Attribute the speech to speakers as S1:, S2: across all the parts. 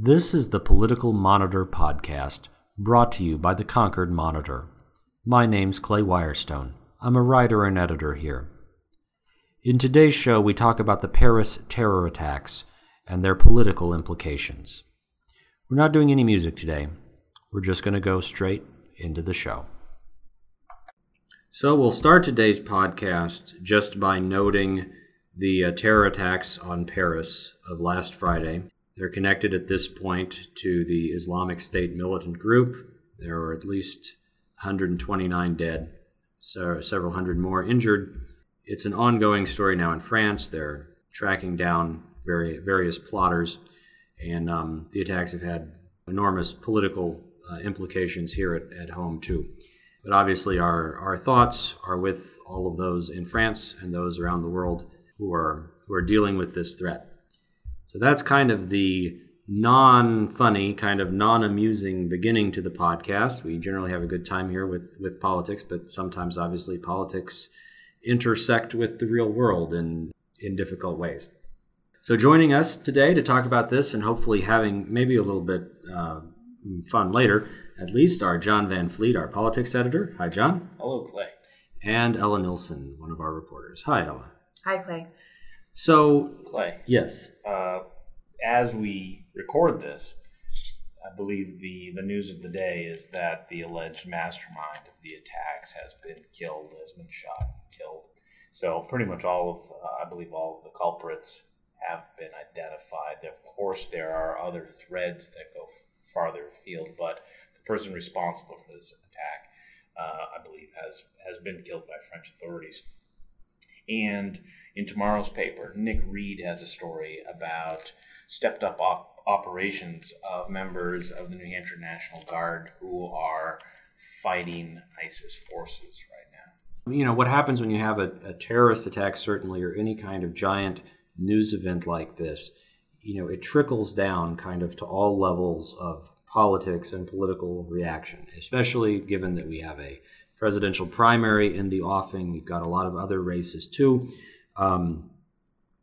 S1: This is the Political Monitor podcast, brought to you by the Concord Monitor. My name's Clay Wirestone. I'm a writer and editor here. In today's show, we talk about the Paris terror attacks and their political implications. We're not doing any music today. We're just going to go straight into the show. So, we'll start today's podcast just by noting the uh, terror attacks on Paris of last Friday. They're connected at this point to the Islamic State militant group. There are at least 129 dead, so several hundred more injured. It's an ongoing story now in France. They're tracking down very, various plotters, and um, the attacks have had enormous political uh, implications here at, at home, too. But obviously, our, our thoughts are with all of those in France and those around the world who are, who are dealing with this threat. So that's kind of the non funny, kind of non amusing beginning to the podcast. We generally have a good time here with, with politics, but sometimes, obviously, politics intersect with the real world in, in difficult ways. So, joining us today to talk about this and hopefully having maybe a little bit uh, fun later, at least, are Jon Van Fleet, our politics editor. Hi, Jon.
S2: Hello, Clay.
S1: And Ella Nilsen, one of our reporters. Hi, Ella.
S3: Hi, Clay.
S1: So,
S2: Clay,
S1: yes.
S2: uh, as we record this, I believe the, the news of the day is that the alleged mastermind of the attacks has been killed, has been shot, killed. So pretty much all of, uh, I believe, all of the culprits have been identified. Of course, there are other threads that go f- farther afield, but the person responsible for this attack, uh, I believe, has has been killed by French authorities. And in tomorrow's paper, Nick Reed has a story about stepped up op- operations of members of the New Hampshire National Guard who are fighting ISIS forces right now.
S1: You know, what happens when you have a, a terrorist attack, certainly, or any kind of giant news event like this, you know, it trickles down kind of to all levels of politics and political reaction, especially given that we have a presidential primary in the offing. We've got a lot of other races too. Um,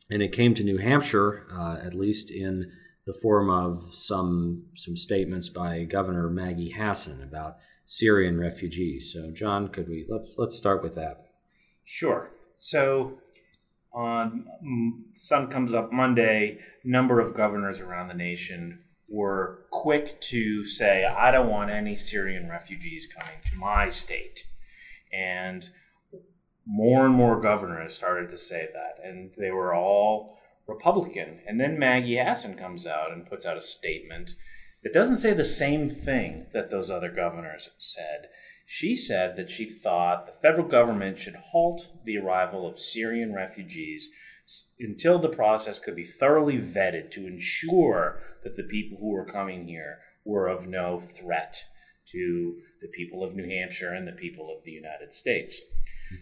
S1: and it came to New Hampshire, uh, at least in the form of some some statements by Governor Maggie Hassan about Syrian refugees. So, Jon, could we let's let's start with that.
S2: Sure. So, on mm, sun comes up Monday, number of governors around the nation were quick to say, "I don't want any Syrian refugees coming to my state," and more and more governors started to say that, and they were all Republican. And then Maggie Hassan comes out and puts out a statement that doesn't say the same thing that those other governors said. She said that she thought the federal government should halt the arrival of Syrian refugees until the process could be thoroughly vetted to ensure that the people who were coming here were of no threat to the people of New Hampshire and the people of the United States.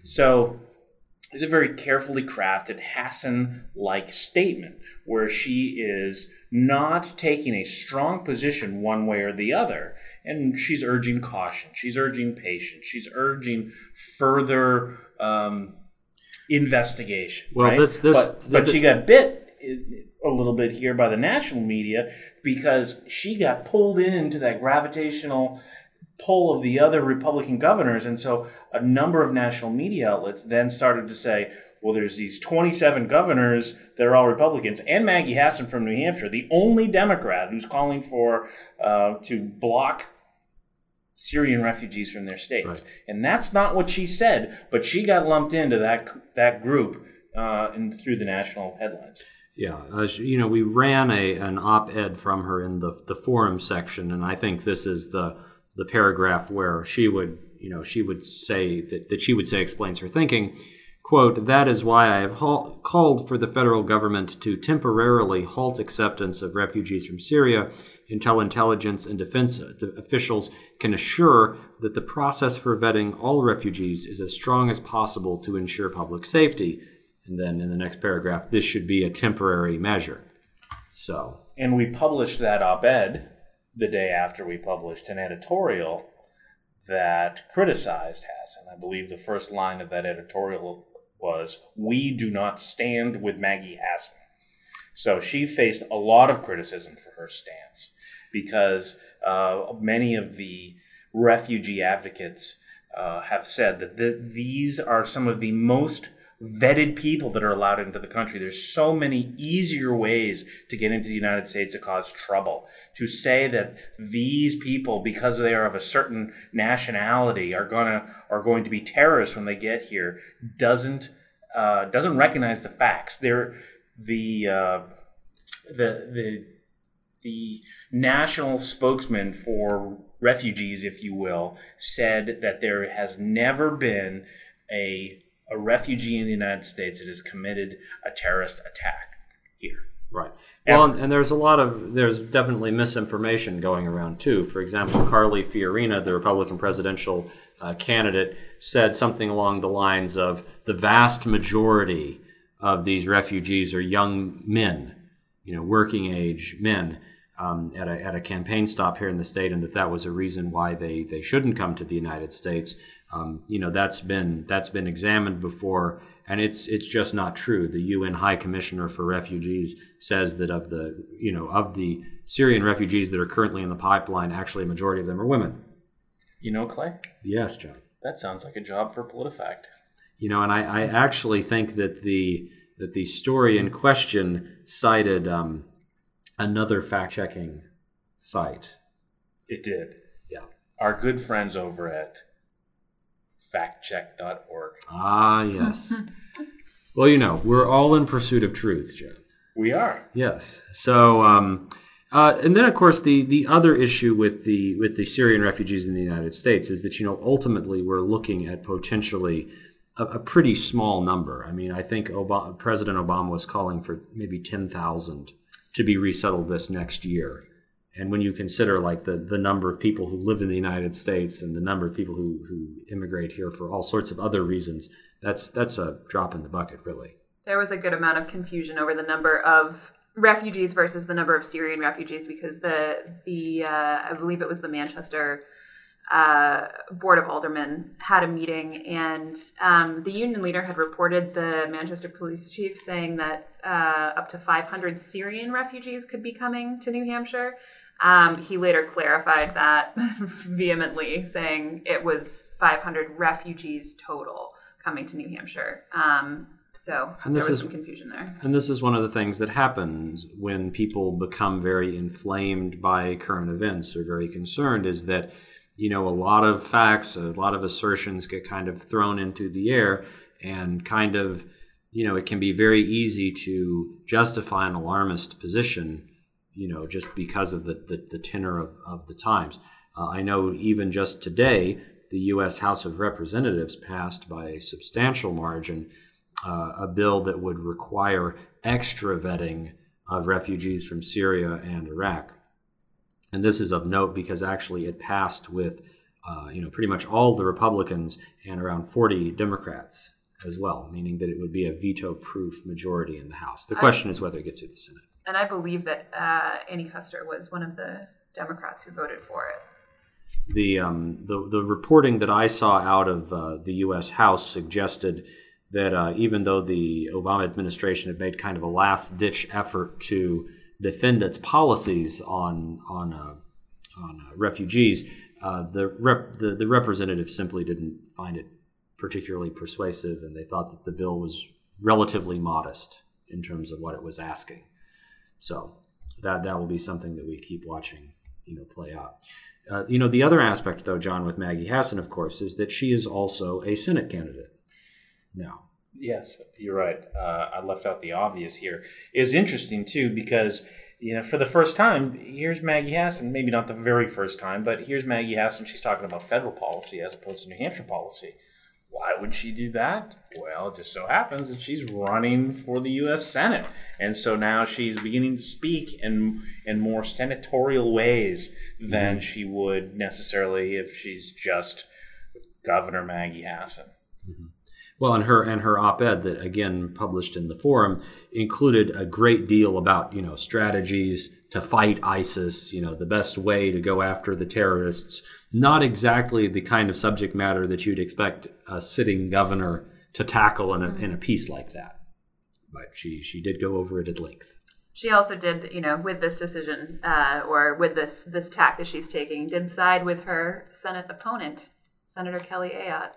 S2: So it's a very carefully crafted Hassan like statement where she is not taking a strong position one way or the other. And she's urging caution, she's urging patience, she's urging further um, investigation.
S1: Well,
S2: right?
S1: this- this-
S2: but, but she got bit a little bit here by the national media because she got pulled into that gravitational pull of the other Republican governors. And so a number of national media outlets then started to say, well, there's these 27 governors that are all Republicans, and Maggie Hassan from New Hampshire, the only Democrat who's calling for uh, to block Syrian refugees from their states.
S1: Right.
S2: And that's not what she said, but she got lumped into that that group uh, in, through the national headlines.
S1: Yeah, uh, you know, we ran a an op-ed from her in the the forum section, and I think this is the the paragraph where she would, you know, she would say that, that she would say explains her thinking. Quote, that is why I have called for the federal government to temporarily halt acceptance of refugees from Syria until intelligence and defense uh, officials can assure that the process for vetting all refugees is as strong as possible to ensure public safety. And then in the next paragraph, this should be a temporary measure. So,
S2: And we published that op ed the day after we published an editorial that criticized Hassan. I believe the first line of that editorial was We do not stand with Maggie Hassan. So she faced a lot of criticism for her stance because uh, many of the refugee advocates uh, have said that the, these are some of the most vetted people that are allowed into the country. There's so many easier ways to get into the United States to cause trouble. To say that these people, because they are of a certain nationality, are gonna are going to be terrorists when they get here, doesn't uh, doesn't recognize the facts. They're the uh, the the the national spokesman for refugees, if you will, said that there has never been a a refugee in the United States that has committed a terrorist attack here.
S1: Right. Well, and, and there's a lot of there's definitely misinformation going around too. For example, Carly Fiorina, the Republican presidential uh, candidate, said something along the lines of the vast majority of these refugees are young men, you know, working age men. Um, at, a, at a campaign stop here in the state, and that that was a reason why they, they shouldn't come to the United States. Um, you know that's been that's been examined before, and it's it's just not true. The UN High Commissioner for Refugees says that of the you know of the Syrian refugees that are currently in the pipeline, actually a majority of them are women.
S2: You know, Clay.
S1: Yes, Jon.
S2: That sounds like a job for PolitiFact.
S1: You know, and I, I actually think that the that the story in question cited um, another fact-checking site.
S2: It did.
S1: Yeah.
S2: Our good friends over at factcheck.org.
S1: Ah, yes. well, you know, we're all in pursuit of truth, Jen.
S2: We are.
S1: Yes. So, um, uh, and then of course the the other issue with the with the Syrian refugees in the United States is that you know ultimately we're looking at potentially a, a pretty small number. I mean, I think Obama, President Obama was calling for maybe ten thousand to be resettled this next year. And when you consider like the, the number of people who live in the United States and the number of people who, who immigrate here for all sorts of other reasons, that's that's a drop in the bucket, really.
S3: There was a good amount of confusion over the number of refugees versus the number of Syrian refugees because the the uh, I believe it was the Manchester uh, Board of Aldermen had a meeting, and um, the union leader had reported the Manchester police chief saying that uh, up to 500 Syrian refugees could be coming to New Hampshire. Um, he later clarified that vehemently, saying it was 500 refugees total coming to New Hampshire. Um, so
S1: And
S3: there was
S1: is-
S3: some confusion there.
S1: And this is one of the things that happens when people become very inflamed by current events or very concerned is that, you know, a lot of facts, a lot of assertions get kind of thrown into the air and kind of, you know, it can be very easy to justify an alarmist position, you know, just because of the, the, the tenor of, of the times. Uh, I know even just today, the U.S. House of Representatives passed by a substantial margin uh, a bill that would require extra vetting of refugees from Syria and Iraq. And this is of note because actually it passed with, uh, you know, pretty much all the Republicans and around 40 Democrats as well, meaning that it would be a veto-proof majority in the House. The question is whether it gets through the Senate.
S3: And I believe that uh, Annie Kuster was one of the Democrats who voted for it.
S1: the um, the the reporting that I saw out of uh, the U.S. House suggested that uh, even though the Obama administration had made kind of a last ditch effort to defend its policies on on uh, on uh, refugees, uh, the, rep- the the representatives simply didn't find it particularly persuasive, and they thought that the bill was relatively modest in terms of what it was asking. So that that will be something that we keep watching, you know, play out. Uh, you know, the other aspect, though, Jon, with Maggie Hassan, of course, is that she is also a Senate candidate now.
S2: Yes, you're right. Uh, I left out the obvious here. It's interesting too because you know for the first time, here's Maggie Hassan. Maybe not the very first time, but here's Maggie Hassan. She's talking about federal policy as opposed to New Hampshire policy. Why would she do that? Well, it just so happens that she's running for the U.S. Senate, and so now she's beginning to speak in in more senatorial ways than mm-hmm. she would necessarily if she's just Governor Maggie Hassan. Mm-hmm.
S1: Well, and her and her op-ed that again published in the forum included a great deal about you know strategies to fight ISIS, you know the best way to go after the terrorists. Not exactly the kind of subject matter that you'd expect a sitting governor to tackle in a, in a piece like that, but she she did go over it at length.
S3: she also did, you know, with this decision uh, or with this this tack that she's taking, did side with her Senate opponent, Senator Kelly Ayotte.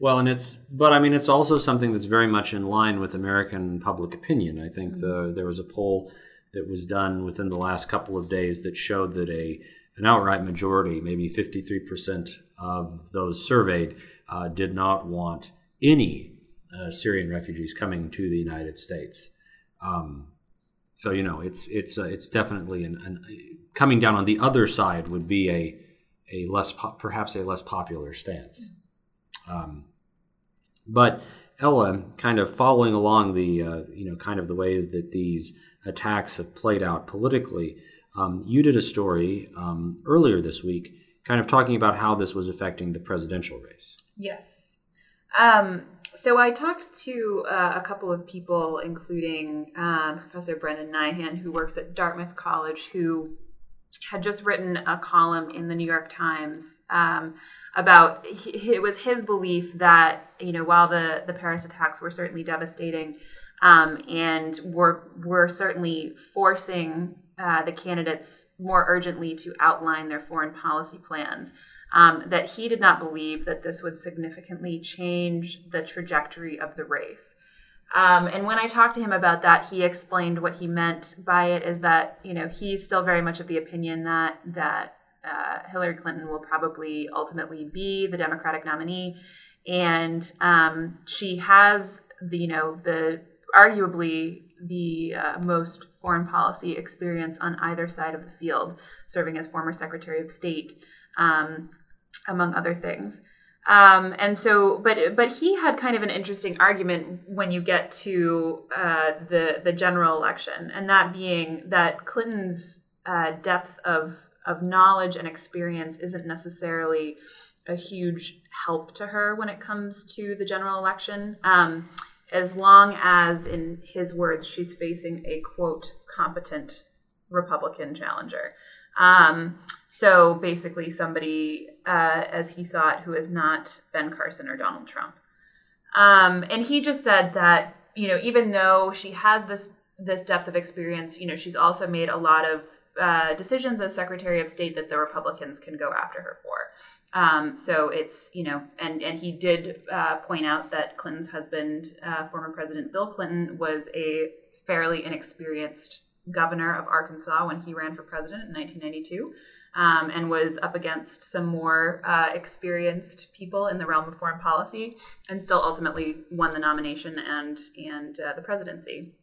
S1: Well, and it's, but I mean, it's also something that's very much in line with American public opinion. I think mm-hmm. the there was a poll that was done within the last couple of days that showed that a an outright majority, maybe 53% of those surveyed, uh, did not want any uh, Syrian refugees coming to the United States. Um, so you know, it's it's uh, it's definitely an, an, coming down on the other side would be a a less po- perhaps a less popular stance. Um, but Ella, kind of following along the uh, you know kind of the way that these attacks have played out politically, um, you did a story um, earlier this week, kind of talking about how this was affecting the presidential race.
S3: Yes. Um, so I talked to uh, a couple of people, including um, Professor Brendan Nyhan, who works at Dartmouth College, who had just written a column in the New York Times um, about it was his belief that you know while the the Paris attacks were certainly devastating um, and were were certainly forcing uh, the candidates more urgently to outline their foreign policy plans um, that he did not believe that this would significantly change the trajectory of the race. Um, and when I talked to him about that, he explained what he meant by it is that you know he's still very much of the opinion that that uh, Hillary Clinton will probably ultimately be the Democratic nominee, and um, she has the you know the arguably the uh, most foreign policy experience on either side of the field, serving as former Secretary of State. Um, among other things. Um, and so, but but he had kind of an interesting argument when you get to uh, the the general election, and that being that Clinton's uh, depth of of knowledge and experience isn't necessarily a huge help to her when it comes to the general election. Um, as long as, in his words, she's facing a quote competent Republican challenger. Um, so basically, somebody, uh, as he saw it, who is not Ben Carson or Donald Trump. Um, and he just said that you know, even though she has this this depth of experience, you know, she's also made a lot of uh, decisions as Secretary of State that the Republicans can go after her for. Um, so it's you know, and and he did uh, point out that Clinton's husband, uh, former President Bill Clinton, was a fairly inexperienced governor of Arkansas when he ran for president in 1992 um, and was up against some more uh, experienced people in the realm of foreign policy, and still ultimately won the nomination and and uh, the presidency.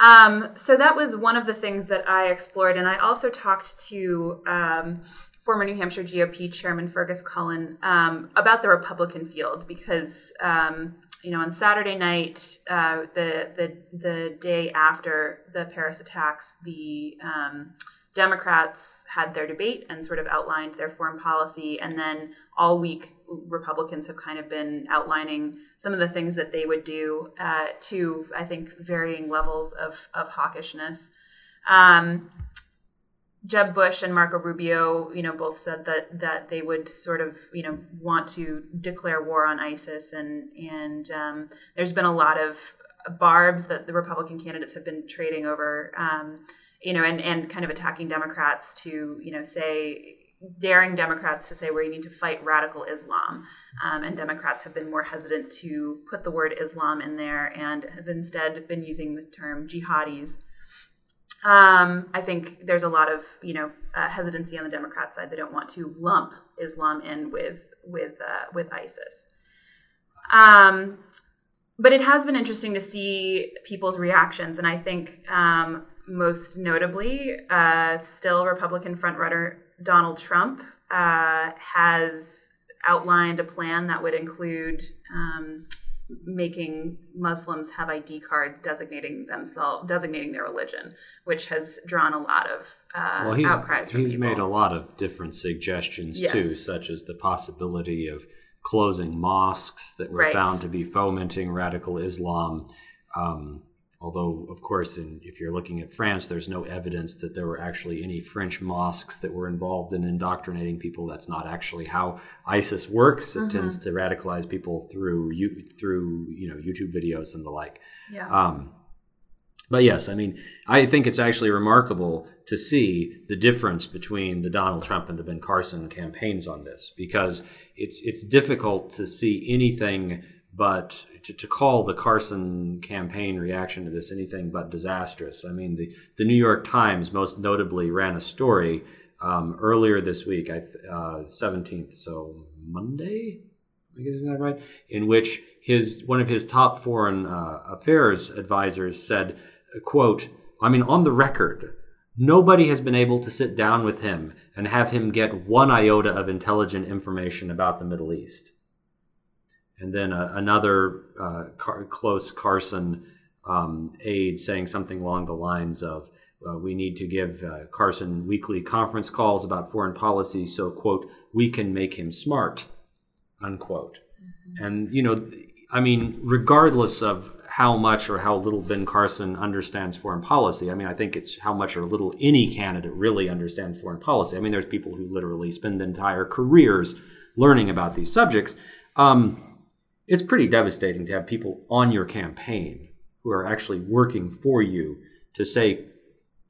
S3: Um, so that was one of the things that I explored, and I also talked to um, former New Hampshire GOP Chairman Fergus Cullen um, about the Republican field because um, you know, on Saturday night, uh, the the the day after the Paris attacks, the um, Democrats had their debate and sort of outlined their foreign policy. And then all week, Republicans have kind of been outlining some of the things that they would do uh, to, I think, varying levels of, of hawkishness. Um, Jeb Bush and Marco Rubio, you know, both said that that they would sort of, you know, want to declare war on ISIS, and and um, there's been a lot of barbs that the Republican candidates have been trading over. Um, you know, and, and kind of attacking Democrats to, you know, say, daring Democrats to say where you need to fight radical Islam. Um, and Democrats have been more hesitant to put the word Islam in there and have instead been using the term jihadis. Um, I think there's a lot of you know uh, hesitancy on the Democrat side. They don't want to lump Islam in with with uh, with ISIS. Um, but it has been interesting to see people's reactions, and I think um, most notably, uh, still Republican frontrunner Donald Trump uh, has outlined a plan that would include um, making Muslims have ID cards designating themselves, designating their religion, which has drawn a lot of uh, well, he's, outcries from
S1: he's
S3: people.
S1: made a lot of different suggestions yes. too, such as the possibility of closing mosques that were right. found to be fomenting radical Islam. Um, Although, of course, in, if you're looking at France, there's no evidence that there were actually any French mosques that were involved in indoctrinating people. That's not actually how ISIS works. It mm-hmm. tends to radicalize people through you, through you know YouTube videos and the like.
S3: Yeah.
S1: Um, But yes, I mean, I think it's actually remarkable to see the difference between the Donald Trump and the Ben Carson campaigns on this because it's it's difficult to see anything but to, to call the Carson campaign reaction to this anything but disastrous. I mean, the, the New York Times most notably ran a story um, earlier this week, I uh, 17th, so Monday, I guess is that right? In which his one of his top foreign uh, affairs advisors said, "quote I mean, on the record." Nobody has been able to sit down with him and have him get one iota of intelligent information about the Middle East. And then uh, another uh, car- close Carson um, aide saying something along the lines of, uh, we need to give uh, Carson weekly conference calls about foreign policy so, quote, we can make him smart, unquote. Mm-hmm. And, you know, I mean, regardless of how much or how little Ben Carson understands foreign policy, I mean, I think it's how much or little any candidate really understands foreign policy. I mean, there's people who literally spend entire careers learning about these subjects. Um, it's pretty devastating to have people on your campaign who are actually working for you to say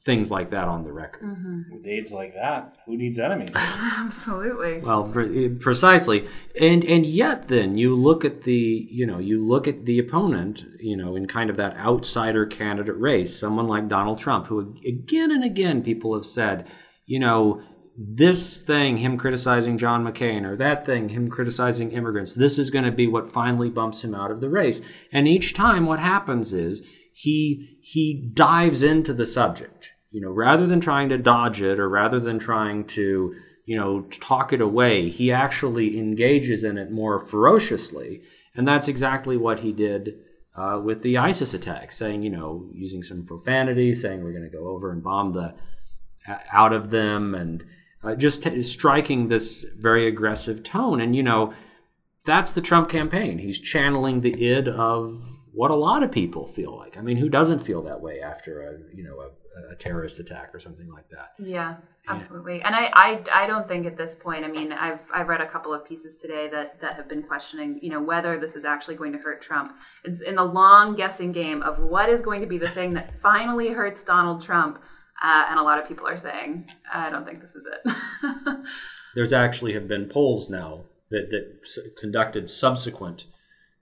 S1: things like that on the record.
S2: Mm-hmm. With aides like that, who needs enemies?
S3: Absolutely.
S1: Well, pre- precisely, and and yet then you look at the you know you look at the opponent you know in kind of that outsider candidate race, someone like Donald Trump, who again and again people have said, you know. This thing, him criticizing John McCain, or that thing, him criticizing immigrants, this is going to be what finally bumps him out of the race. And each time, what happens is he he dives into the subject you know, rather than trying to dodge it or rather than trying to, you know, talk it away, he actually engages in it more ferociously. And that's exactly what he did uh, with the ISIS attack, saying, you know, using some profanity, saying we're going to go over and bomb the out of them, and uh, just t- striking this very aggressive tone. And you know, that's the Trump campaign. He's channeling the id of what a lot of people feel like. I mean, who doesn't feel that way after a you know a a terrorist attack or something like that.
S3: Yeah, absolutely. And I, I, I don't think at this point. I mean, I've I've read a couple of pieces today that that have been questioning, you know, whether this is actually going to hurt Trump. It's in the long guessing game of what is going to be the thing that finally hurts Donald Trump. Uh, and a lot of people are saying, I don't think this is it.
S1: There's actually have been polls now that that conducted subsequent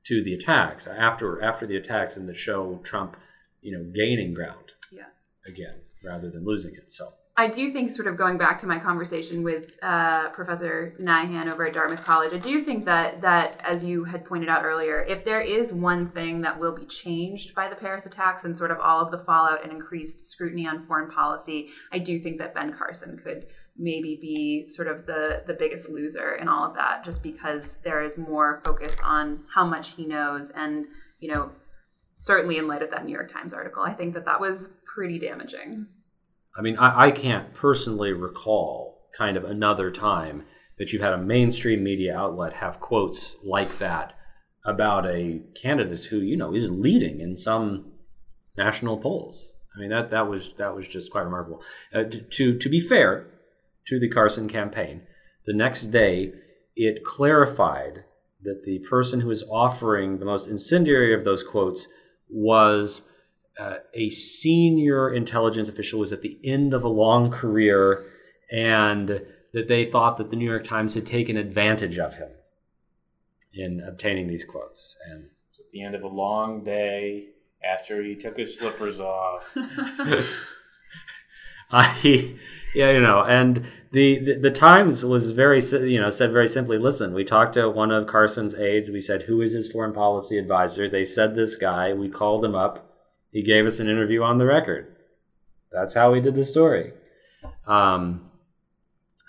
S1: to the attacks after after the attacks and that show Trump, you know, gaining ground yeah. again rather than losing it. So
S3: I do think, sort of going back to my conversation with uh, Professor Nyhan over at Dartmouth College, I do think that that as you had pointed out earlier, if there is one thing that will be changed by the Paris attacks and sort of all of the fallout and increased scrutiny on foreign policy, I do think that Ben Carson could maybe be sort of the the biggest loser in all of that, just because there is more focus on how much he knows and you know certainly in light of that New York Times article, I think that that was pretty damaging.
S1: I mean, I, I can't personally recall kind of another time that you've had a mainstream media outlet have quotes like that about a candidate who you know is leading in some national polls. I mean that that was that was just quite remarkable. Uh, to, to to be fair to the Carson campaign, the next day it clarified that the person who was offering the most incendiary of those quotes was uh, a senior intelligence official was at the end of a long career and that they thought that the New York Times had taken advantage of him in obtaining these quotes. And
S2: at the end of a long day, after he took his slippers off,
S1: I, yeah, you know, and the, the, the Times was very, you know, said very simply, listen, we talked to one of Carson's aides. We said, who is his foreign policy advisor? They said this guy. We called him up. He gave us an interview on the record. That's how we did the story. Um,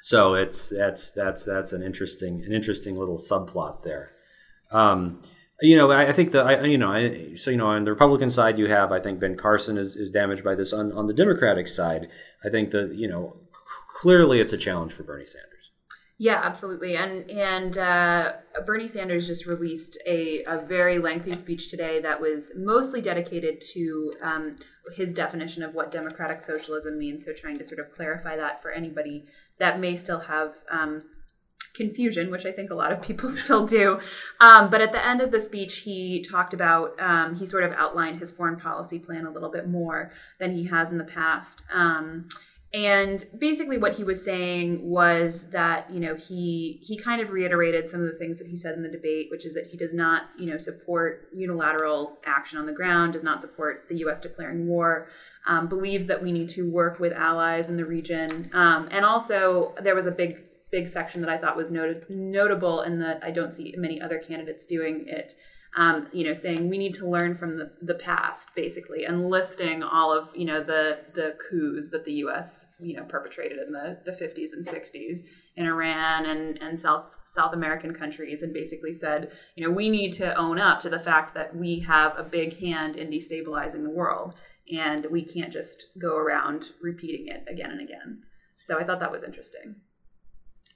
S1: so it's that's that's that's an interesting an interesting little subplot there. Um, you know, I, I think the I, you know, I, so you know, on the Republican side, you have I think Ben Carson is, is damaged by this. On on the Democratic side, I think that you know clearly it's a challenge for Bernie Sanders.
S3: Yeah, absolutely. And and uh, Bernie Sanders just released a, a very lengthy speech today that was mostly dedicated to um, his definition of what democratic socialism means. So trying to sort of clarify that for anybody that may still have um, confusion, which I think a lot of people still do. Um, but at the end of the speech, he talked about, um, he sort of outlined his foreign policy plan a little bit more than he has in the past. Um, and basically, what he was saying was that you know he he kind of reiterated some of the things that he said in the debate, which is that he does not you know support unilateral action on the ground, does not support the U.S. declaring war, um, believes that we need to work with allies in the region, um, and also there was a big big section that I thought was noted, notable, and that I don't see many other candidates doing it um, you know, saying we need to learn from the, the past, basically, and listing all of, you know, the the coups that the U.S. you know perpetrated in the, the 50s and 60s in Iran and, and South South American countries, and basically said, you know, we need to own up to the fact that we have a big hand in destabilizing the world, and we can't just go around repeating it again and again. So I thought that was interesting.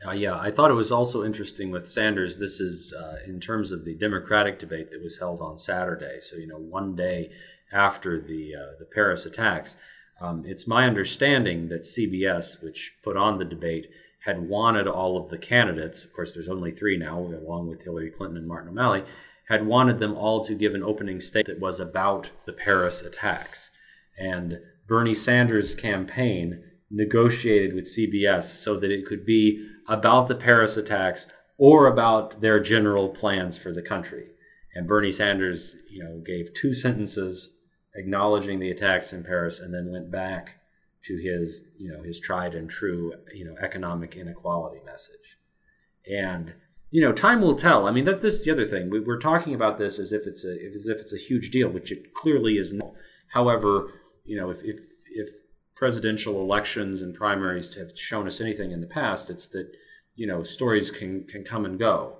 S1: Uh, yeah, I thought it was also interesting with Sanders. This is uh, in terms of the Democratic debate that was held on Saturday. So you know, one day after the uh, the Paris attacks, um, it's my understanding that CBS, which put on the debate, had wanted all of the candidates. Of course, there's only three now, along with Hillary Clinton and Martin O'Malley. Had wanted them all to give an opening statement that was about the Paris attacks, and Bernie Sanders' campaign negotiated with CBS so that it could be about the Paris attacks or about their general plans for the country. And Bernie Sanders, you know, gave two sentences acknowledging the attacks in Paris and then went back to his, you know, his tried and true, you know, economic inequality message. And you know, time will tell. I mean, that this is the other thing. We, are talking about this as if it's a as if it's a huge deal, which it clearly is not. However, you know, if if if presidential elections and primaries have shown us anything in the past, it's that you know stories can can come and go.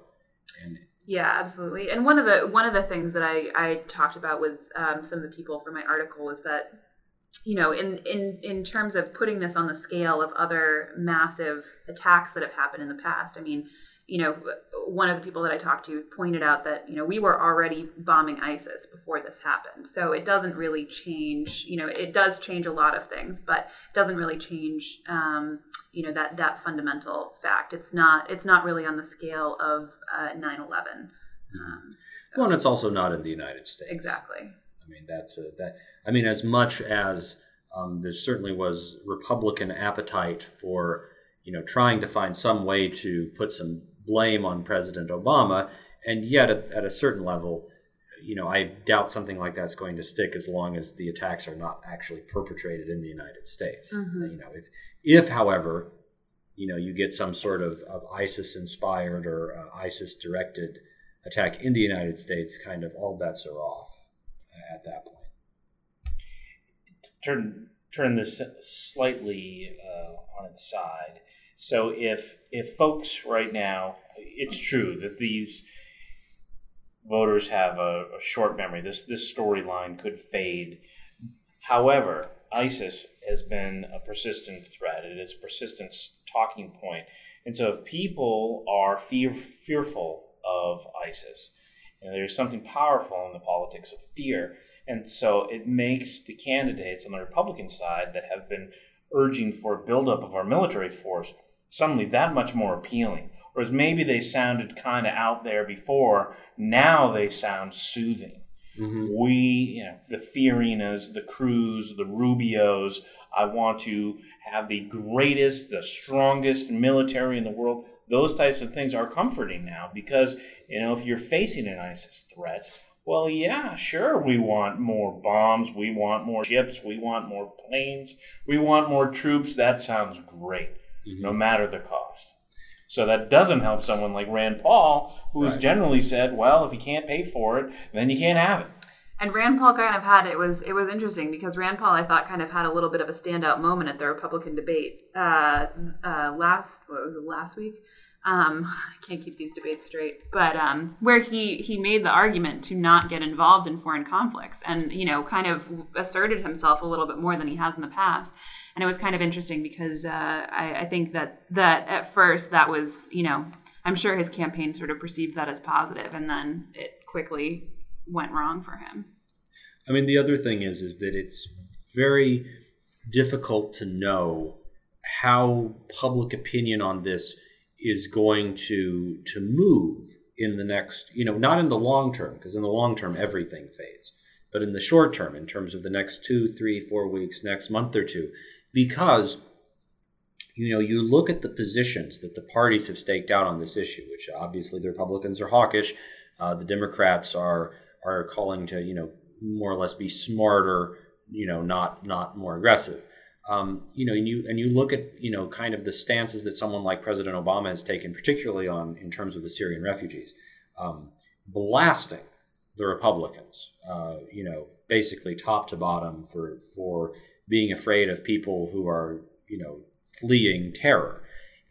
S3: And yeah, absolutely. And one of the one of the things that I I talked about with um, some of the people for my article is that you know in in in terms of putting this on the scale of other massive attacks that have happened in the past. I mean you know, one of the people that I talked to pointed out that, you know, we were already bombing ISIS before this happened. So it doesn't really change, you know, it does change a lot of things, but it doesn't really change, um, you know, that, that fundamental fact. It's not, it's not really on the scale of uh, 9-11.
S1: Um, so. Well, and it's also not in the United States.
S3: Exactly.
S1: I mean, that's a, that, I mean, as much as um, there certainly was Republican appetite for, you know, trying to find some way to put some blame on President Obama. And yet, at, at, a certain level, you know, I doubt something like that's going to stick as long as the attacks are not actually perpetrated in the United States. Mm-hmm. You know, if, if, however, you know, you get some sort of, of ISIS inspired or uh, ISIS directed attack in the United States, kind of all bets are off at that point.
S2: Turn turn this slightly uh, on its side. So if if folks right now, it's true that these voters have a, a short memory. This this storyline could fade. However, ISIS has been a persistent threat. It is a persistent talking point. And so if people are fear, fearful of ISIS, you know, there's something powerful in the politics of fear. And so it makes the candidates on the Republican side that have been urging for a buildup of our military force suddenly that much more appealing. Whereas maybe they sounded kind of out there before, now they sound soothing. Mm-hmm. We, you know, the Fiorinas, the Cruz, the Rubios, I want to have the greatest, the strongest military in the world. Those types of things are comforting now because, you know, if you're facing an ISIS threat, well, yeah, sure, we want more bombs, we want more ships, we want more planes, we want more troops. That sounds great mm-hmm. no matter the cost. So that doesn't help someone like Rand Paul, who's right. generally said, well, if you can't pay for it, then you can't have it.
S3: And Rand Paul kind of had it was it was interesting because Rand Paul I thought kind of had a little bit of a standout moment at the Republican debate uh, uh, last what was it last week um, I can't keep these debates straight, but um, where he he made the argument to not get involved in foreign conflicts, and you know, kind of asserted himself a little bit more than he has in the past. And it was kind of interesting because uh, I, I think that that at first that was you know I'm sure his campaign sort of perceived that as positive, and then it quickly went wrong for him.
S1: I mean, the other thing is is that it's very difficult to know how public opinion on this is going to to move in the next, you know, not in the long term, because in the long term everything fades, but in the short term, in terms of the next two, three, four weeks, next month or two, because you know, you look at the positions that the parties have staked out on this issue, which obviously the Republicans are hawkish, uh, the Democrats are are calling to you know more or less be smarter, you know, not not more aggressive. Um, you know, and you and you look at you know kind of the stances that someone like President Obama has taken, particularly on in terms of the Syrian refugees, um, blasting the Republicans, uh, you know, basically top to bottom for for being afraid of people who are you know fleeing terror,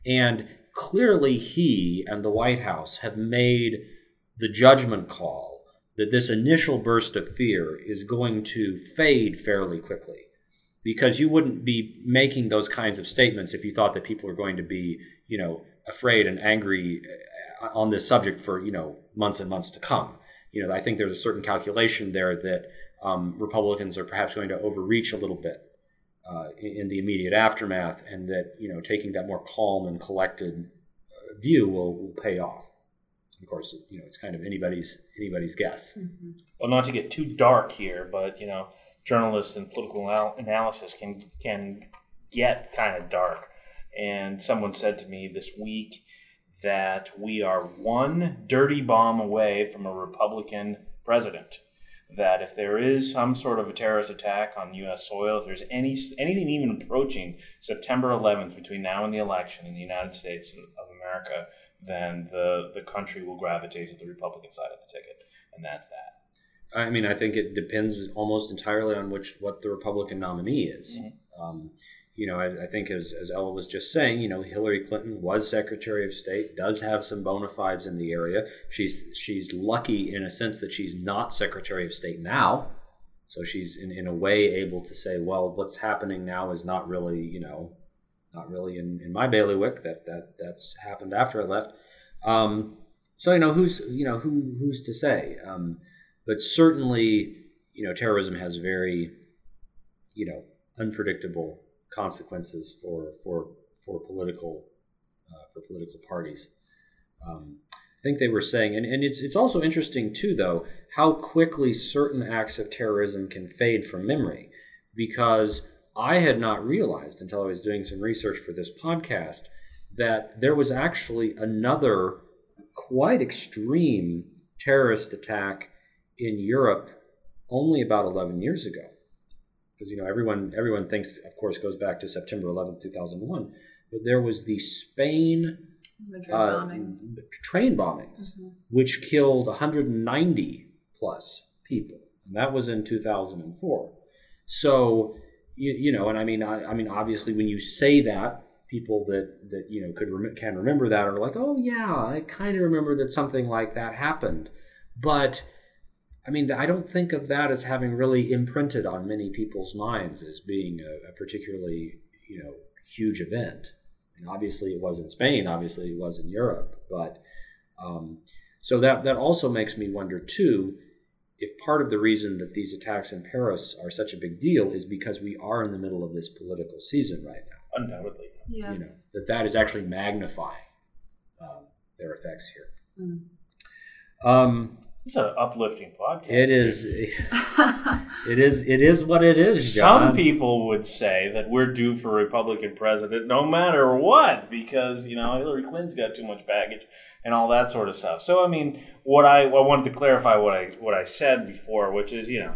S1: and clearly he and the White House have made the judgment call that this initial burst of fear is going to fade fairly quickly because you wouldn't be making those kinds of statements if you thought that people were going to be, you know, afraid and angry uh, on this subject for, you know, months and months to come. You know, I think there's a certain calculation there that um, Republicans are perhaps going to overreach a little bit uh, in, in, the immediate aftermath, and that you know, taking that more calm and collected uh, view will, will pay off of course, you know, it's kind of anybody's anybody's guess.
S2: Mm-hmm. Well, not to get too dark here, but you know, journalists and political anal- analysis can can get kind of dark. And someone said to me this week that we are one dirty bomb away from a Republican president. That if there is some sort of a terrorist attack on U.S. soil, if there's any anything even approaching September 11th between now and the election in the United States of America, then the the country will gravitate to the Republican side of the ticket, and that's that.
S1: I mean, I think it depends almost entirely on which what the Republican nominee is. Mm-hmm. Um, you know, I, I, think as, as Ella was just saying, you know, Hillary Clinton was Secretary of State, does have some bona fides in the area. She's she's lucky in a sense that she's not Secretary of State now. So she's in, in a way able to say, well, what's happening now is not really, you know, not really in, in my bailiwick. That that that's happened after I left. Um, so you know who's you know who who's to say? Um, but certainly, you know, terrorism has very, you know, unpredictable consequences for for for political uh, for political parties. Um, I think they were saying, and, and it's it's also interesting too, though, how quickly certain acts of terrorism can fade from memory, because I had not realized until I was doing some research for this podcast that there was actually another quite extreme terrorist attack in Europe only about 11 years ago. Because you know everyone everyone thinks of course goes back to September 11, 2001, but there was the Spain
S3: uh, bombings.
S1: train bombings mm-hmm. which killed 190 plus people. And that was in 2004. So you, you know, and I mean, I, I, mean, obviously, when you say that, people that that you know could rem- can remember that are like, oh yeah, I kind of remember that something like that happened. But I mean, I don't think of that as having really imprinted on many people's minds as being a, a particularly you know huge event. And obviously, it was in Spain. Obviously, it was in Europe. But um, so that that also makes me wonder too if part of the reason that these attacks in Paris are such a big deal is because we are in the middle of this political season right now.
S2: Undoubtedly.
S3: Yeah.
S1: You know, that that is actually magnifying um, their effects here. Mm. Um,
S2: it's an uplifting podcast.
S1: It is. it is. It is what it is.
S2: Jon. Some people would say that we're due for a Republican president, no matter what, because you know Hillary Clinton's got too much baggage and all that sort of stuff. So, I mean, what I, I wanted to clarify what I what I said before, which is, you know,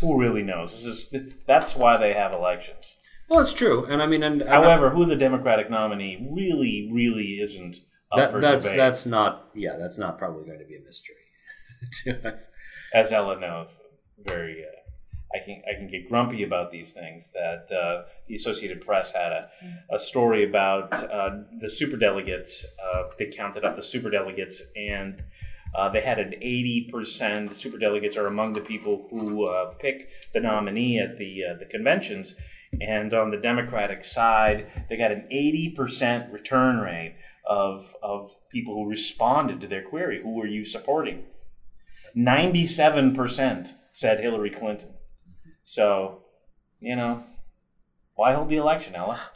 S2: who really knows? This is that's why they have elections.
S1: Well, it's true, and I mean, and, and
S2: however, who the Democratic nominee really, really isn't.
S1: That, that's debate. that's not yeah, that's not probably going to be a mystery.
S2: As Ella knows, very. Uh, I can I can get grumpy about these things. That uh, the Associated Press had a, a story about uh, the super delegates. Uh, they counted up the super delegates, and uh, they had an eighty percent. Super delegates are among the people who uh, pick the nominee at the the conventions. And on the Democratic side, they got an eighty percent return rate of of people who responded to their query. Who were you supporting? 97% said Hillary Clinton. So, you know, why hold the election, Ella?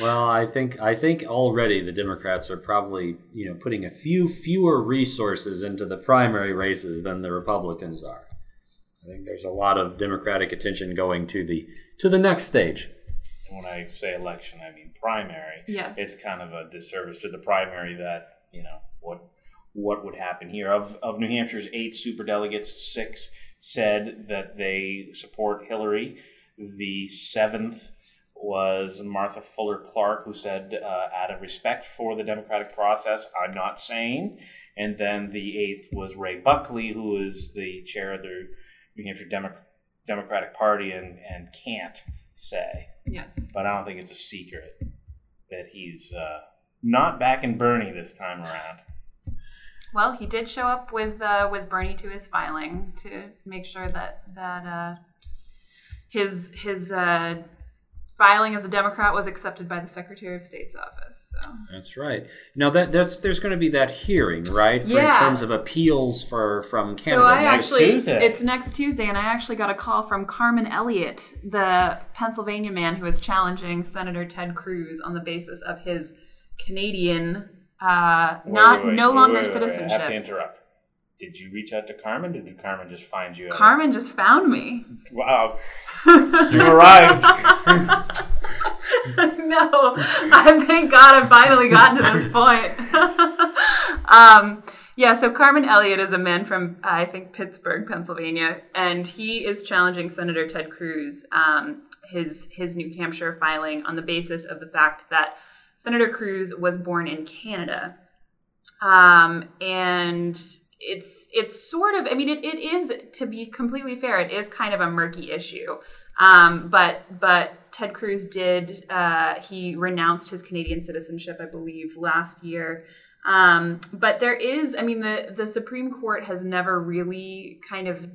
S1: Well, I think I think already the Democrats are probably you know putting a few fewer resources into the primary races than the Republicans are. I think there's a lot of Democratic attention going to the to the next stage.
S2: And when I say election, I mean primary.
S3: Yes.
S2: It's kind of a disservice to the primary that you know what what would happen here. Of of New Hampshire's eight superdelegates, six said that they support Hillary. The seventh was Martha Fuller Clark, who said, uh, out of respect for the democratic process, I'm not saying. And then the eighth was Ray Buckley, who is the chair of the New Hampshire Demo- Democratic Party and, and can't say.
S3: Yes.
S2: But I don't think it's a secret that he's uh, not backing Bernie this time around.
S3: Well, he did show up with uh, with Bernie to his filing to make sure that that uh, his his uh, filing as a Democrat was accepted by the Secretary of State's office. So.
S1: That's right. Now that that's there's going to be that hearing, right? For,
S3: Yeah.
S1: In terms of appeals for from Canada.
S3: So
S1: Canada.
S3: I
S2: next
S3: actually,
S2: Tuesday.
S3: it's next Tuesday, and I actually got a call from Carmon Elliott, the Pennsylvania man who is challenging Senator Ted Cruz on the basis of his Canadian, uh,
S2: Wait,
S3: not
S2: wait,
S3: no
S2: wait,
S3: longer
S2: wait. I have to interrupt. Did you reach out to Carmon? Or did Carmon just find you?
S3: Carmon just found me.
S2: Wow. you arrived.
S3: no, I thank God I've finally gotten to this point. um, yeah, so Carmon Elliott is a man from, I think, Pittsburgh, Pennsylvania, and he is challenging Senator Ted Cruz, um, his, his New Hampshire filing, on the basis of the fact that Senator Cruz was born in Canada. Um, and it's it's sort of I mean it, it is to be completely fair it is kind of a murky issue um, but but Ted Cruz did uh, he renounced his Canadian citizenship I believe last year um, but there is I mean the the Supreme Court has never really kind of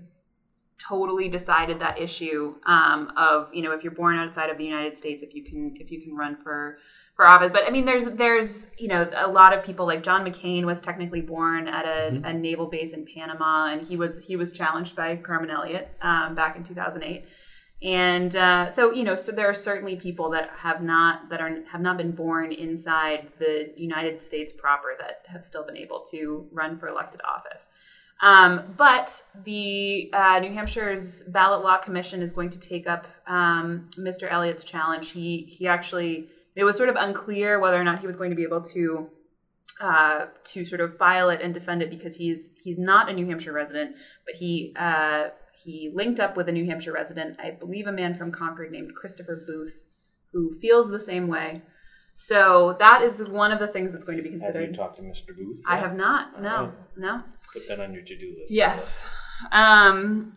S3: totally decided that issue um, of you know if you're born outside of the United States if you can if you can run for for office. But I mean there's there's you know a lot of people like John McCain was technically born at a, a naval base in Panama and he was he was challenged by Carmon Elliott um, back in 2008 and uh, so you know so there are certainly people that have not that are have not been born inside the United States proper that have still been able to run for elected office um, but the uh, New Hampshire's ballot law commission is going to take up um, Mr. Elliott's challenge. He he actually it was sort of unclear whether or not he was going to be able to uh, to sort of file it and defend it because he's he's not a New Hampshire resident, but he uh, he linked up with a New Hampshire resident, I believe a man from Concord named Christopher Booth, who feels the same way. So that is one of the things that's going to be considered.
S2: Have you talked to Mr. Booth?
S3: I have not. No,
S2: Alright.
S3: no.
S2: Put that on your to-do list.
S3: Yes. Um,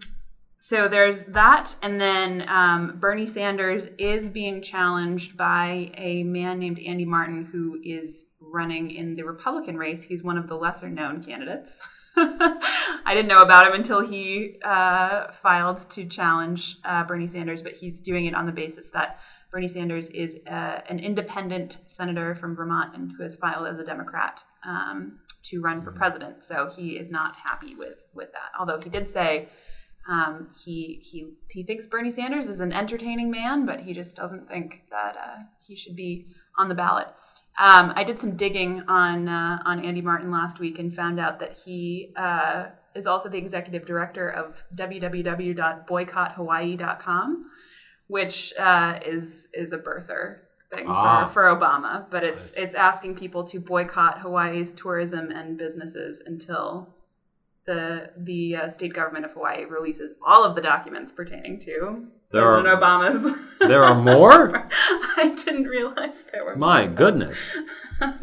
S3: so there's that, and then um, Bernie Sanders is being challenged by a man named Andy Martin, who is running in the Republican race. He's one of the lesser known candidates. I didn't know about him until he uh, filed to challenge uh, Bernie Sanders, but he's doing it on the basis that Bernie Sanders is uh, an independent senator from Vermont and who has filed as a Democrat um, to run for president. So he is not happy with with that. Although he did say um, he he he thinks Bernie Sanders is an entertaining man, but he just doesn't think that uh, he should be on the ballot. Um, I did some digging on uh, on Andy Martin last week and found out that he uh, is also the executive director of www.boycotthawaii.com, which uh, is is a birther thing
S1: Ah.
S3: for, for Obama. But it's it's asking people to boycott Hawaii's tourism and businesses until the the uh, state government of Hawaii releases all of the documents pertaining to
S1: There
S3: President
S1: are-
S3: Obama's.
S1: There are more?
S3: I didn't realize there were.
S1: My
S3: more.
S1: goodness.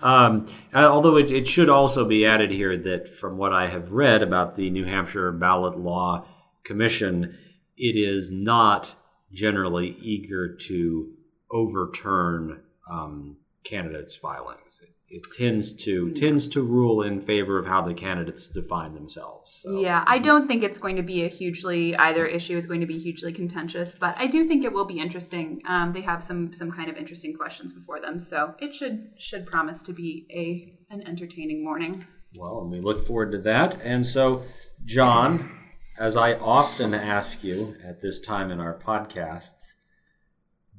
S1: um, uh, although it, it should also be added here that from what I have read about the New Hampshire Ballot Law Commission, it is not generally eager to overturn um, candidates' filings. It, it tends to tends to rule in favor of how the candidates define themselves. So.
S3: Yeah, I don't think it's going to be a hugely either issue is going to be hugely contentious, but I do think it will be interesting. Um, they have some some kind of interesting questions before them, so it should should promise to be a an entertaining morning.
S1: Well, and we look forward to that. And so, Jon, as I often ask you at this time in our podcasts,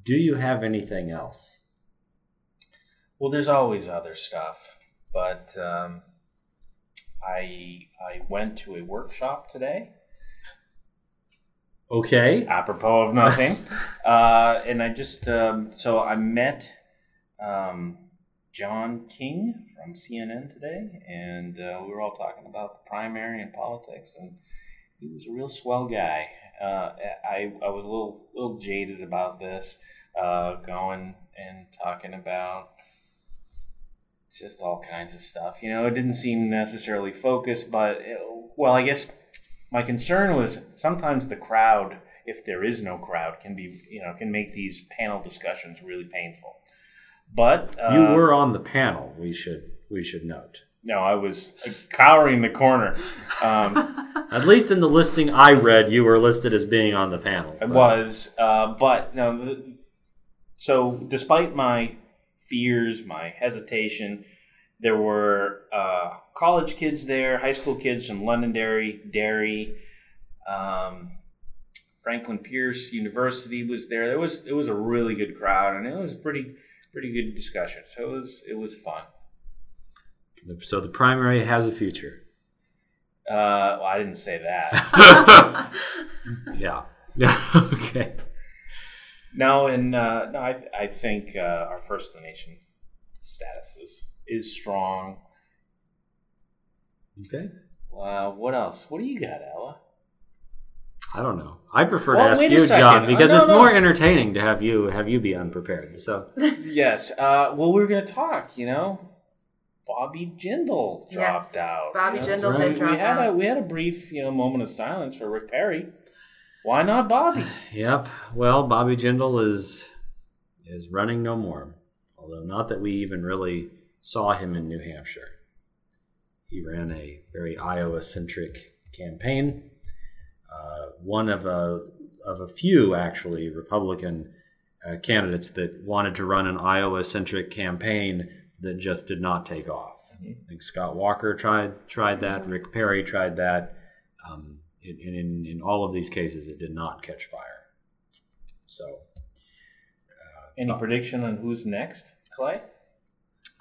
S1: do you have anything else?
S2: Well, there's always other stuff, but um, I I went to a workshop today,
S1: Okay.
S2: apropos of nothing, uh, and I just um, so I met um, John King from CNN today, and uh, we were all talking about the primary and politics, and he was a real swell guy. Uh, I I was a little little jaded about this, uh, going and talking about just all kinds of stuff. You know, it didn't seem necessarily focused, but it, well, I guess my concern was sometimes the crowd, if there is no crowd, can be you know can make these panel discussions really painful. But uh,
S1: You were on the panel. We should we should note.
S2: No, I was cowering in the corner. Um,
S1: At least in the listing I read, you were listed as being on the panel.
S2: I was, uh, but no. So, despite my fears, my hesitation, there were uh, college kids there, high school kids from Londonderry, Derry, um, Franklin Pierce University was there. There was it was a really good crowd, and it was pretty pretty good discussion. So it was it was fun.
S1: So the primary has a future.
S2: Uh, well, I didn't say that.
S1: Yeah. okay.
S2: No, and uh, no, I, I think uh, our first nation status is is strong.
S1: Okay.
S2: Uh, what else? What do you got, Ella?
S1: I don't know. I prefer
S2: Well,
S1: to ask you. Jon,
S2: Uh,
S1: because
S2: no,
S1: it's
S2: no.
S1: more entertaining to have you have you be unprepared. So
S2: Yes. Uh, well, we're going to talk. You know, Bobby Jindal dropped
S3: Yes,
S2: out.
S3: Bobby
S1: That's
S3: Jindal
S1: right.
S3: did
S2: we,
S3: drop
S2: we had
S3: out.
S2: a we had a brief you know moment of silence for Rick Perry. Why not Bobby?
S1: Yep. Well, Bobby Jindal is is running no more. Although not that we even really saw him in New Hampshire. He ran a very Iowa centric campaign. Uh, one of a of a few actually Republican uh, candidates that wanted to run an Iowa centric campaign that just did not take off. I think Scott Walker tried tried that. Rick Perry tried that. Um, and in, in, in all of these cases, it did not catch fire. So,
S2: Any prediction on who's next, Clay?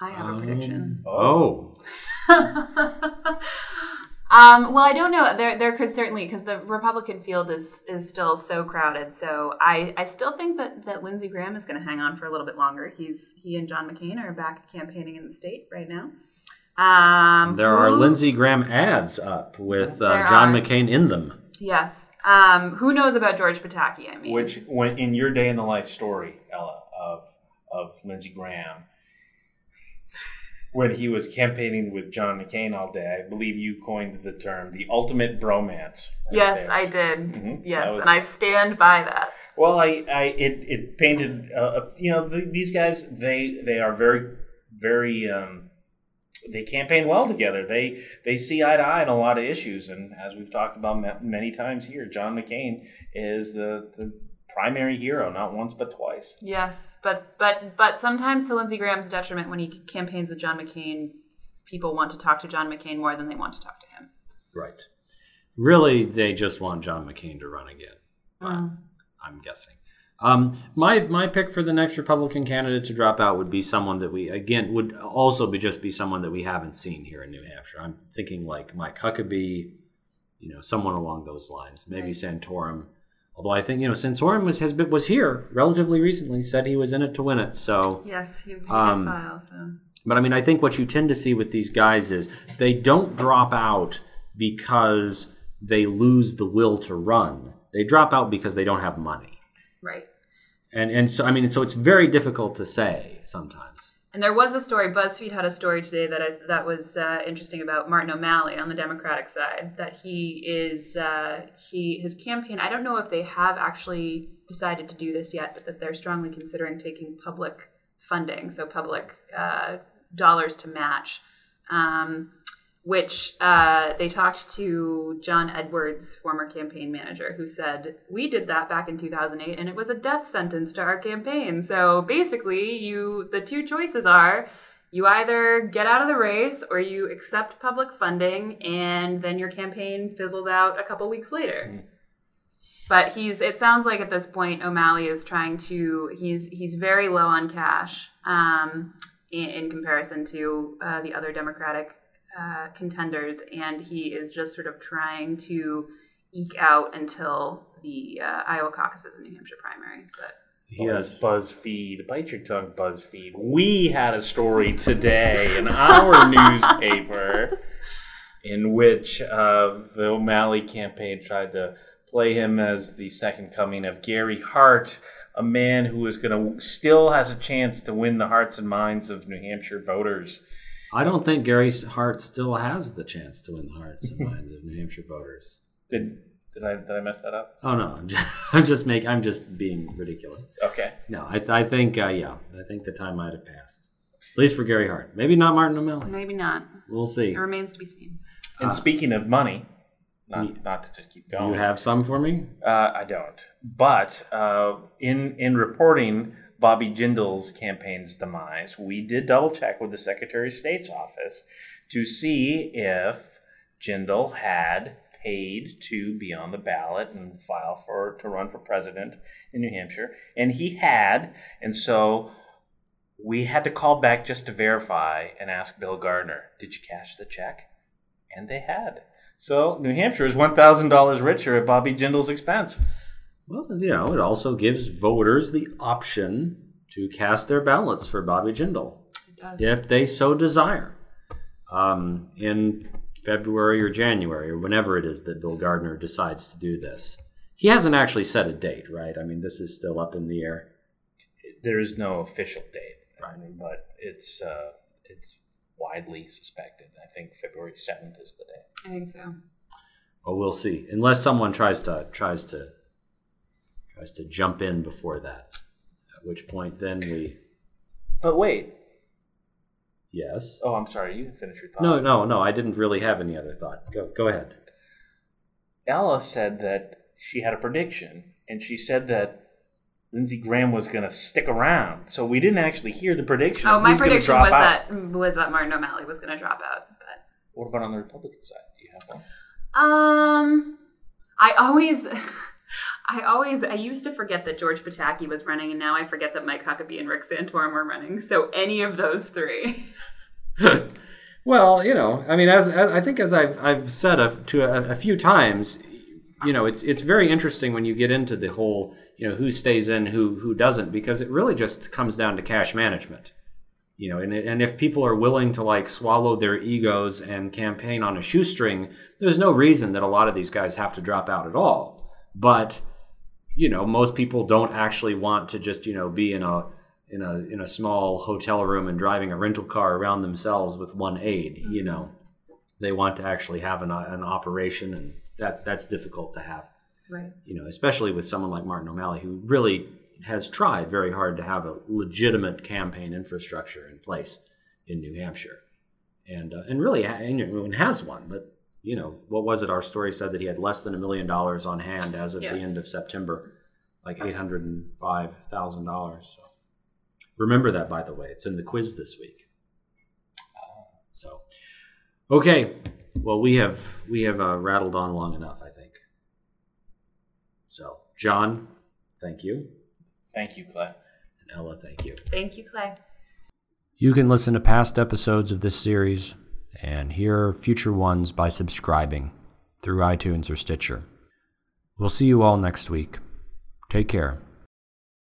S3: I have a
S1: um,
S3: prediction.
S1: Oh,
S3: Um, well, I don't know. There, there could certainly because the Republican field is is still so crowded. So I, I still think that that Lindsey Graham is going to hang on for a little bit longer. He's he and John McCain are back campaigning in the state right now. Um,
S1: there are
S3: who-
S1: Lindsey Graham ads up with uh, John
S3: are.
S1: McCain in them.
S3: Yes. Um, who knows about George Pataki? I mean,
S2: Which, when in your day in the life story, Ella, of of Lindsey Graham, when he was campaigning with John McCain all day, I believe you coined the term "the ultimate bromance." right
S3: yes. I did.
S2: Mhm.
S3: Yes,
S2: was-
S3: and I stand by that.
S2: Well, I, I it, it painted, uh, you know, th these guys they they are very very um, they campaign well together. They they see eye to eye on a lot of issues, and as we've talked about many times here, John McCain is the the primary hero, not once but twice.
S3: Yes, but but but sometimes to Lindsey Graham's detriment, when he campaigns with John McCain, people want to talk to John McCain more than they want to talk to him.
S1: Right. Really, they just want John McCain to run again. But I'm guessing. Um, my my pick for the next Republican candidate to drop out would be someone that we again would also be just be someone that we haven't seen here in New Hampshire. I'm thinking like Mike Huckabee, you know, someone along those lines. Maybe
S3: Right.
S1: Santorum. Although I think you know Santorum was has been, was here relatively recently. Said he was in it to win it. So
S3: Yes, he, he
S1: Um,
S3: did file. So
S1: but I mean, I think what you tend to see with these guys is they don't drop out because they lose the will to run. They drop out because they don't have money.
S3: right.
S1: And and so I mean, so it's very difficult to say sometimes.
S3: And there was a story. BuzzFeed had a story today that I, that was uh, interesting about Martin O'Malley on the Democratic side. That he is uh, he his campaign. I don't know if they have actually decided to do this yet, but that they're strongly considering taking public funding, so public uh, dollars to match. Um, which uh, they talked to John Edwards, former campaign manager, who said, We did that back in 2008 and it was a death sentence to our campaign. So basically, you the two choices are you either get out of the race or you accept public funding and then your campaign fizzles out a couple weeks later. But he's it sounds like at this point O'Malley is trying to he's he's very low on cash. Um, in, in comparison to uh, the other Democratic uh, contenders, and he is just sort of trying to eke out until the uh, Iowa caucuses and New Hampshire primary. But
S1: He has
S2: BuzzFeed. Bite your tongue, BuzzFeed. We had a story today in our newspaper in which uh, the O'Malley campaign tried to play him as the second coming of Gary Hart, a man who is going to still has a chance to win the hearts and minds of New Hampshire voters.
S1: I don't think Gary Hart still has the chance to win the hearts and minds of New Hampshire voters.
S2: Did did I did I mess that up?
S1: Oh no, I'm just, I'm just make I'm just being ridiculous.
S2: Okay.
S1: No, I, I think uh, yeah, I think the time might have passed. At least for Gary Hart. Maybe not Martin O'Malley.
S3: maybe not.
S1: We'll see.
S3: It remains to be seen.
S2: And speaking of money, not not to just keep going.
S1: you have some for me?
S2: Uh, I don't. But uh, in in reporting Bobby Jindal's campaign's demise, we did double check with the Secretary of State's office to see if Jindal had paid to be on the ballot and file for to run for president in New Hampshire, and he had, and so we had to call back just to verify and ask Bill Gardner, "Did you cash the check?" And they had. So New Hampshire is one thousand dollars richer at Bobby Jindal's expense.
S1: Well, you know, it also gives voters the option to cast their ballots for Bobby Jindal if they so desire. Um, in February or January or whenever it is that Bill Gardner decides to do this. He hasn't actually set a date, right? I mean, this is still up in the air.
S2: There is no official date, I mean, but it's uh, it's widely suspected. I think February seventh is the day.
S3: I think so.
S1: Well, we'll see. Unless someone tries to tries to tries to jump in before that, at which point then we
S2: But wait.
S1: yes.
S2: Oh, I'm sorry. You can finish your thought.
S1: No, no, no. I didn't really have any other thought. Go, go ahead.
S2: Ella said that she had a prediction, and she said that Lindsey Graham was going to stick around. So we didn't actually hear the prediction.
S3: Oh, my prediction
S2: drop
S3: was
S2: out.
S3: that was that Martin O'Malley was going to drop out. But
S2: What about on the Republican side? Do you have one?
S3: um, I always. I always I used to forget that George Pataki was running, and now I forget that Mike Huckabee and Rick Santorum were running. So any of those three.
S1: Well, you know, I mean, as, as I think as I've I've said a, to a, a few times, you know, it's it's very interesting when you get into the whole, you know, who stays in, who who doesn't, because it really just comes down to cash management. You know, and and if people are willing to like swallow their egos and campaign on a shoestring, there's no reason that a lot of these guys have to drop out at all. But you know, most people don't actually want to just you know be in a in a in a small hotel room and driving a rental car around themselves with one aide. You know, they want to actually have an, an operation, and that's that's difficult to have.
S3: Right.
S1: You know, especially with someone like Martin O'Malley, who really has tried very hard to have a legitimate campaign infrastructure in place in New Hampshire, and uh, and really and has one. But you know, what was it? Our story said that he had less than a million dollars on hand as of the end of September, like eight hundred and five thousand dollars. So remember that, by the way. It's in the quiz this week. So, okay. Well, we have we have uh, rattled on long enough, I think. So, Jon, thank you,
S2: Thank you, Clay.
S1: and Ella, thank you.
S3: Thank you, Clay.
S1: You can listen to past episodes of this series and hear future ones by subscribing through iTunes or Stitcher. We'll see you all next week. Take care.